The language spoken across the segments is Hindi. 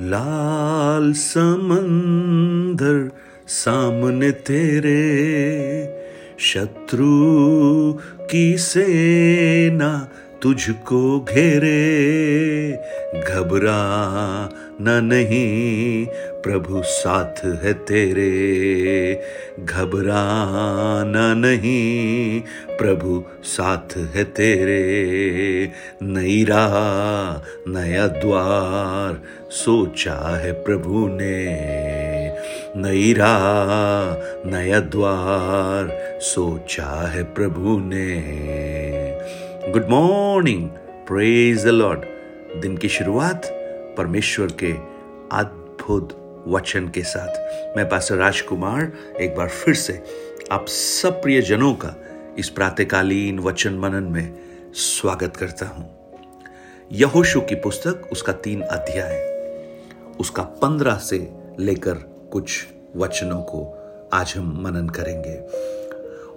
लाल समंदर सामने तेरे शत्रु की सेना तुझको घेरे घबरा न नहीं, प्रभु साथ है तेरे। घबराना नहीं, प्रभु साथ है तेरे। नई राह, नया द्वार सोचा है प्रभु ने। नई राह, नया द्वार सोचा है प्रभु ने। Good morning, praise the lord. दिन की शुरुआत परमेश्वर के अद्भुत वचन के साथ। मैं पास्टर राजकुमार, एक बार फिर से आप सब प्रिय जनों का इस प्रातकालीन वचन मनन में स्वागत करता हूँ। यहोशु की पुस्तक, उसका तीन अध्याय, उसका पंद्रह से लेकर कुछ वचनों को आज हम मनन करेंगे।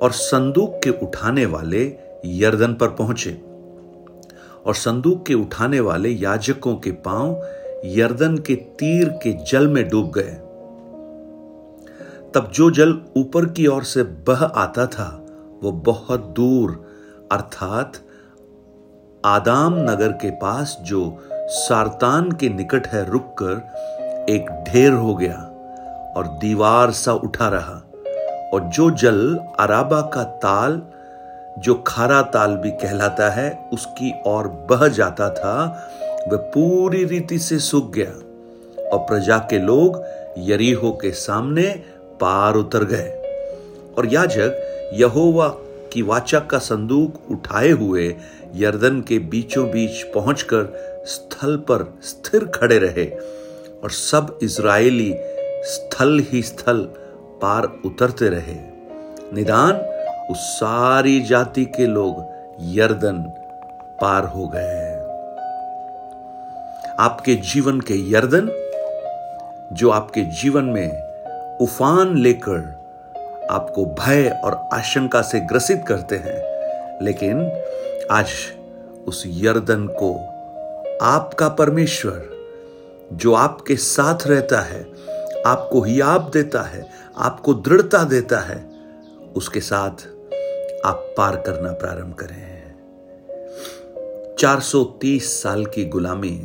और संदूक के उठाने वाले यर्दन पर पहुँचे। और संदूक के उठाने वाले याजकों के पाँव यर्दन के तीर के जल में डूब गए। तब जो जल ऊपर की ओर से बह आता था, वो बहुत दूर, अर्थात आदाम नगर के पास जो सारतान के निकट है, रुककर एक ढेर हो गया और दीवार सा उठा रहा। और जो जल अराबा का ताल जो खारा ताल भी कहलाता है, उसकी ओर बह जाता था, वह पूरी रीति से सूख गया और प्रजा के लोग यरीहो के सामने पार उतर गए। और याजक यहोवा की वाचा का संदूक उठाए हुए यर्दन के बीचों बीच पहुंचकर स्थल पर स्थिर खड़े रहे और सब इज़राइली स्थल ही स्थल पार उतरते रहे। निदान उस सारी जाति के लोग यर्दन पार हो गए आपके जीवन के यर्दन, जो आपके जीवन में उफान लेकर आपको भय और आशंका से ग्रसित करते हैं, लेकिन आज उस यर्दन को आपका परमेश्वर, जो आपके साथ रहता है, आपको हियाब देता है, आपको दृढ़ता देता है, उसके साथ आप पार करना प्रारंभ करें। 430 साल की गुलामी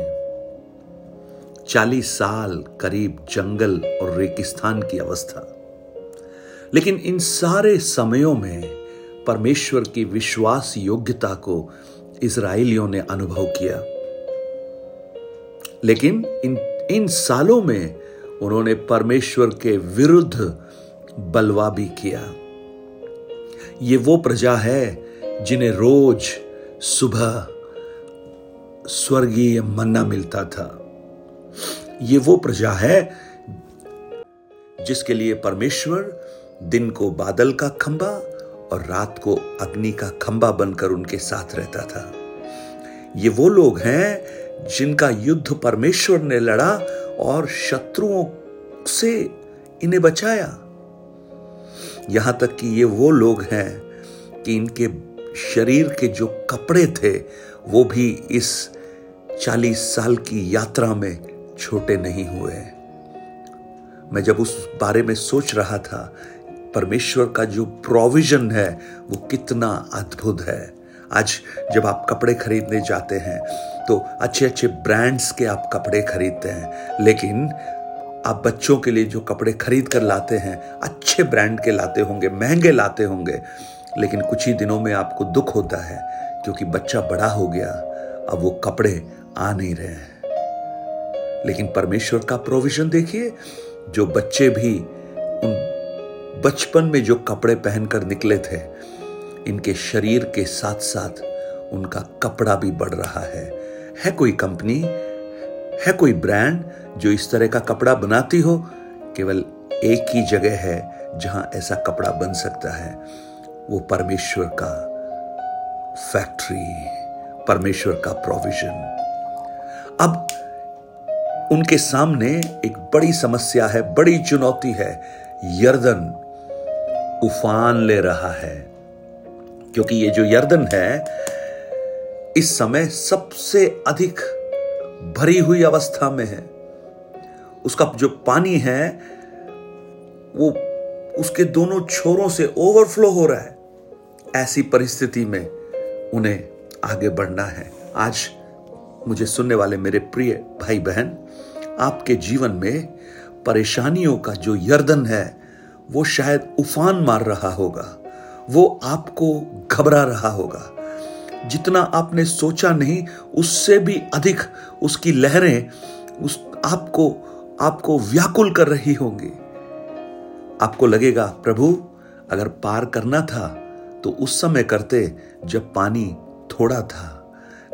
40 साल करीब जंगल और रेगिस्तान की अवस्था। लेकिन इन सारे समयों में परमेश्वर की विश्वास योग्यता को इसराइलियों ने अनुभव किया। लेकिन इन इन सालों में उन्होंने परमेश्वर के विरुद्ध बलवा भी किया। ये वो प्रजा है जिन्हें रोज सुबह स्वर्गीय मन्ना मिलता था। ये वो प्रजा है जिसके लिए परमेश्वर दिन को बादल का खंबा और रात को अग्नि का खंबा बनकर उनके साथ रहता था। ये वो लोग हैं जिनका युद्ध परमेश्वर ने लड़ा और शत्रुओं से इन्हें बचाया। यहाँ तक कि ये वो लोग हैं कि इनके शरीर के जो कपड़े थे, वो भी इस चालीस साल की यात्रा में छोटे नहीं हुए। मैं जब उस बारे में सोच रहा था, परमेश्वर का जो प्रोविज़न है, वो कितना अद्भुत है। आज जब आप कपड़े खरीदने जाते हैं तो अच्छे अच्छे ब्रांड्स के आप कपड़े खरीदते हैं, लेकिन आप बच्चों के लिए जो कपड़े खरीद कर लाते हैं, अच्छे ब्रांड के लाते होंगे, महँगे लाते होंगे, लेकिन कुछ ही दिनों में आपको दुख होता है, क्योंकि बच्चा बड़ा हो गया, अब वो कपड़े आ नहीं रहे हैं। लेकिन परमेश्वर का प्रोविज़न देखिए, जो बच्चे भी उन बचपन में जो कपड़े पहनकर निकले थे, इनके शरीर के साथ साथ उनका कपड़ा भी बढ़ रहा है। है कोई कंपनी? है कोई ब्रांड जो इस तरह का कपड़ा बनाती हो? केवल एक ही जगह है जहाँ ऐसा कपड़ा बन सकता है। वो परमेश्वर का फैक्ट्री परमेश्वर का प्रोविज़न अब उनके सामने एक बड़ी समस्या है, बड़ी चुनौती है। यर्दन उफान ले रहा है। क्योंकि ये जो यर्दन है, इस समय सबसे अधिक भरी हुई अवस्था में है। उसका जो पानी है, वो उसके दोनों छोरों से ओवरफ्लो हो रहा है। ऐसी परिस्थिति में उन्हें आगे बढ़ना है। आज मुझे सुनने वाले मेरे प्रिय भाई बहन आपके जीवन में परेशानियों का जो यर्दन है, वो शायद उफान मार रहा होगा। वो आपको घबरा रहा होगा। जितना आपने सोचा नहीं, उससे भी अधिक उसकी लहरें उस आपको आपको व्याकुल कर रही होंगी। आपको लगेगा, प्रभु, अगर पार करना था तो उस समय करते जब पानी थोड़ा था।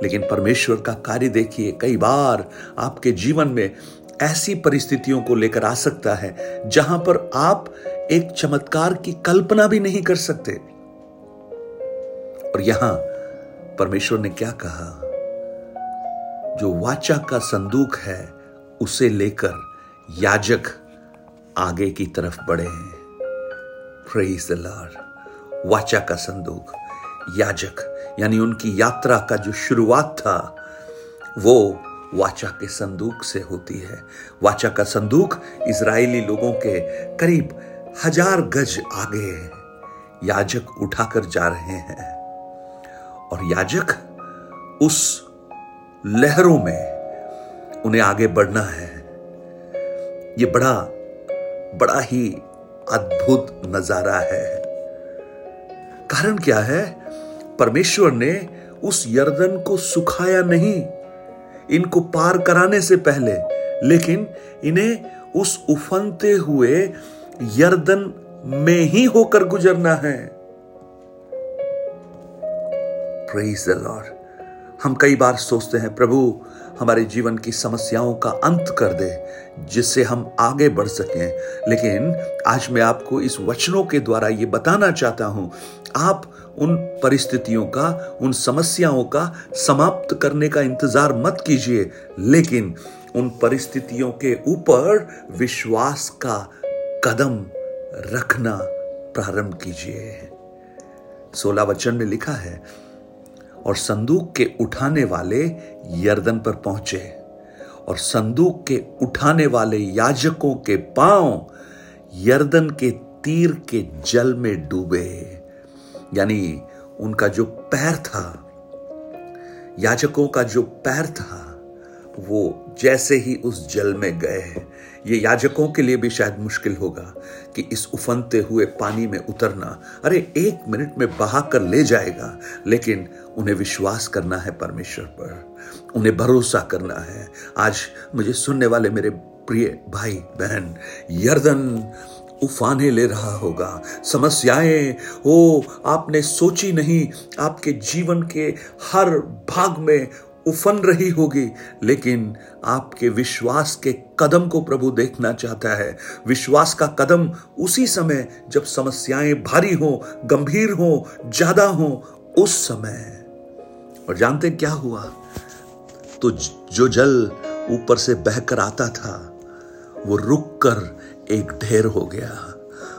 लेकिन परमेश्वर का कार्य देखिए, कई बार आपके जीवन में ऐसी परिस्थितियों को लेकर आ सकता है, जहाँ पर आप एक चमत्कार की कल्पना भी नहीं कर सकते। और यहाँ परमेश्वर ने क्या कहा? जो वाचा का संदूक है, उसे लेकर याजक आगे की तरफ़ बढ़े हैं। प्रेज द लॉर्ड वाचा का संदूक, याजक, यानी उनकी यात्रा का जो शुरुआत था, वो वाचा के संदूक से होती है। वाचा का संदूक इज़राइली लोगों के करीब हज़ार गज आगे है। याजक उठाकर जा रहे हैं। और याजक उस लहरों में उन्हें आगे बढ़ना है। ये बड़ा बड़ा ही अद्भुत नज़ारा है। कारण क्या है? परमेश्वर ने उस यर्दन को सुखाया नहीं। इनको पार कराने से पहले, लेकिन इन्हें उस उफनते हुए यर्दन में ही होकर गुजरना है। प्रेज द लॉर्ड हम कई बार सोचते हैं, प्रभु, हमारे जीवन की समस्याओं का अंत कर दे, जिससे हम आगे बढ़ सकें। लेकिन आज मैं आपको इस वचनों के द्वारा ये बताना चाहता हूँ, आप उन परिस्थितियों का, उन समस्याओं का समाप्त करने का इंतज़ार मत कीजिए, लेकिन उन परिस्थितियों के ऊपर विश्वास का कदम रखना प्रारंभ कीजिए। सोलह वचन में लिखा है और संदूक के उठाने वाले यर्दन पर पहुँचे। और संदूक के उठाने वाले याजकों के पाँव यर्दन के तीर के जल में डूबे। यानी उनका जो पैर था, याजकों का जो पैर था, वो जैसे ही उस जल में गए। ये याजकों के लिए भी शायद मुश्किल होगा कि इस उफनते हुए पानी में उतरना, अरे एक मिनट में बहा कर ले जाएगा, लेकिन उन्हें विश्वास करना है परमेश्वर पर। उन्हें भरोसा करना है। आज मुझे सुनने वाले मेरे प्रिय भाई, बहन, यर्दन उफाने ले रहा होगा। समस्याएँ, ओ, आपने सोची नहीं, आपके जीवन के हर भाग में उफन रही होगी, लेकिन आपके विश्वास के कदम को प्रभु देखना चाहता है। विश्वास का कदम उसी समय जब समस्याएँ भारी हो, गंभीर हो, ज़्यादा हो, उस समय। और जानते क्या हुआ? तो जो जल ऊपर से बहकर आता था, वो रुक कर एक ढेर हो गया।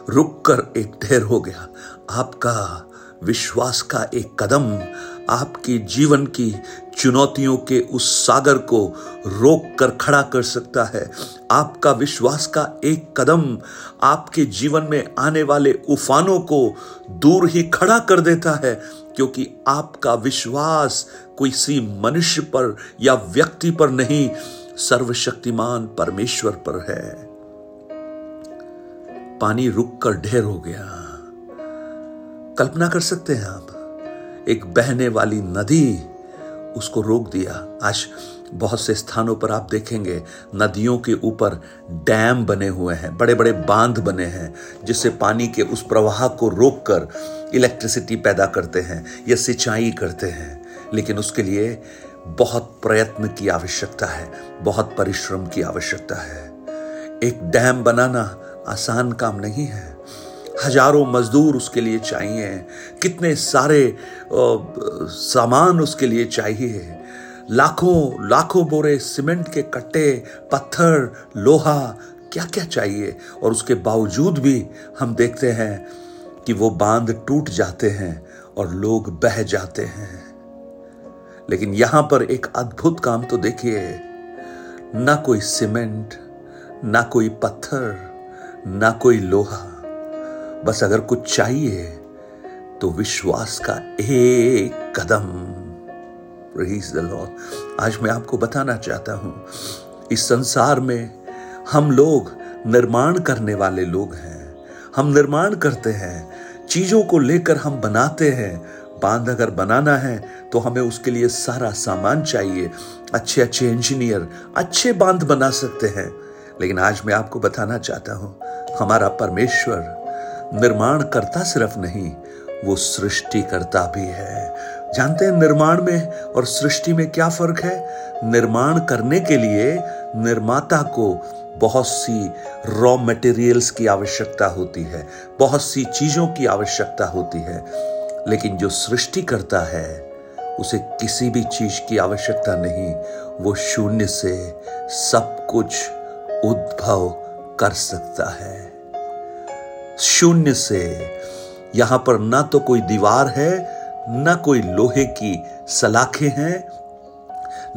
रुक कर एक ढेर हो गया। आपका विश्वास का एक कदम आपकी जीवन की चुनौतियों के उस सागर को रोक कर खड़ा कर सकता है। आपका विश्वास का एक कदम आपके जीवन में आने वाले उफानों को दूर ही खड़ा कर देता है, क्योंकि आपका विश्वास कोई मनुष्य पर या व्यक्ति पर नहीं, सर्वशक्तिमान परमेश्वर पर है। पानी रुक कर ढेर हो गया। कल्पना कर सकते हैं आप? एक बहने वाली नदी उसको रोक दिया। आज बहुत से स्थानों पर आप देखेंगे, नदियों के ऊपर डैम बने हुए हैं बड़े बड़े बाँध बने हैं, जिससे पानी के उस प्रवाह को रोककर इलेक्ट्रिसिटी पैदा करते हैं या सिंचाई करते हैं। लेकिन उसके लिए बहुत प्रयत्न की आवश्यकता है, बहुत परिश्रम की आवश्यकता है। एक डैम बनाना आसान काम नहीं है। हज़ारों मजदूर उसके लिए चाहिए कितने सारे सामान उसके लिए चाहिए लाखों लाखों बोरे सीमेंट के कट्टे, पत्थर, लोहा क्या क्या चाहिए? और उसके बावजूद भी हम देखते हैं कि वो बाँध टूट जाते हैं और लोग बह जाते हैं। लेकिन यहाँ पर एक अद्भुत काम तो देखिए। ना कोई सीमेंट, ना कोई पत्थर, ना कोई लोहा। बस अगर कुछ चाहिए तो विश्वास का एक कदम। प्रेज द लॉर्ड आज मैं आपको बताना चाहता हूँ, इस संसार में हम लोग निर्माण करने वाले लोग हैं। हम निर्माण करते हैं, चीज़ों को लेकर हम बनाते हैं। बाँध अगर बनाना है तो हमें उसके लिए सारा सामान चाहिए। अच्छे अच्छे इंजीनियर अच्छे बाँध बना सकते हैं। लेकिन आज मैं आपको बताना चाहता हूँ, हमारा परमेश्वर निर्माण करता सिर्फ़ नहीं, वो सृष्टि करता भी है। जानते हैं निर्माण में और सृष्टि में क्या फ़र्क है? निर्माण करने के लिए निर्माता को बहुत सी रॉ मटेरियल्स की आवश्यकता होती है, बहुत सी चीज़ों की आवश्यकता होती है। लेकिन जो सृष्टि करता है, उसे किसी भी चीज़ की आवश्यकता नहीं, वो शून्य से सब कुछ उद्भव कर सकता है। शून्य से। यहाँ पर ना तो कोई दीवार है, ना कोई लोहे की सलाखें हैं,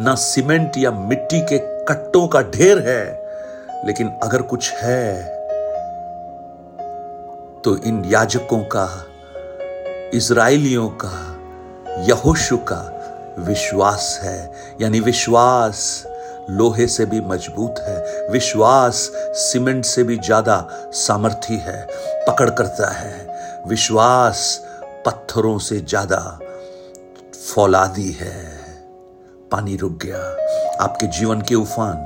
ना सीमेंट या मिट्टी के कट्टों का ढेर है। लेकिन अगर कुछ है तो इन याजकों का इसराइलियों का, यहोशु का विश्वास है। यानी विश्वास लोहे से भी मज़बूत है, विश्वास सीमेंट से भी ज़्यादा सामर्थ्य है, पकड़ करता है। विश्वास पत्थरों से ज़्यादा फौलादी है। पानी रुक गया। आपके जीवन के उफान,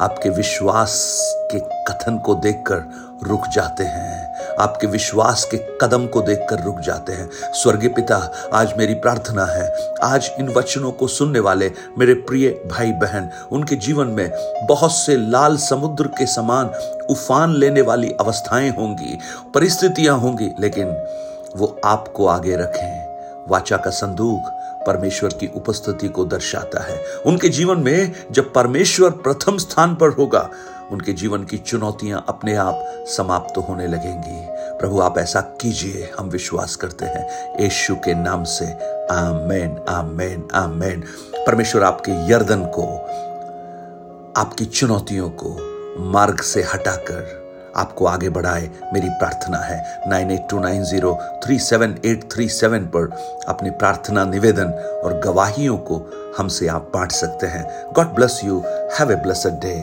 आपके विश्वास के कथन को देखकर रुक जाते हैं। आपके विश्वास के कदम को देखकर रुक जाते हैं। स्वर्गीय पिता, आज मेरी प्रार्थना है। आज इन वचनों को सुनने वाले मेरे प्रिय भाई बहन उनके जीवन में बहुत से लाल समुद्र के समान उफान लेने वाली अवस्थाएँ होंगी, परिस्थितियाँ होंगी, लेकिन वो आपको आगे रखें। वाचा का संदूक परमेश्वर की उपस्थिति को दर्शाता है। उनके जीवन में जब परमेश्वर प्रथम स्थान पर होगा उनके जीवन की चुनौतियाँ अपने आप समाप्त होने लगेंगी। प्रभु, आप ऐसा कीजिए, हम विश्वास करते हैं। यीशु के नाम से आमेन आमेन आमेन। परमेश्वर आपके यर्दन को, आपकी चुनौतियों को मार्ग से हटाकर आपको आगे बढ़ाए, मेरी प्रार्थना है। Nine eight two nine zero three seven eight three seven पर अपनी प्रार्थना निवेदन और गवाहियों को हमसे आप बांट सकते हैं। God bless you. Have a blessed day.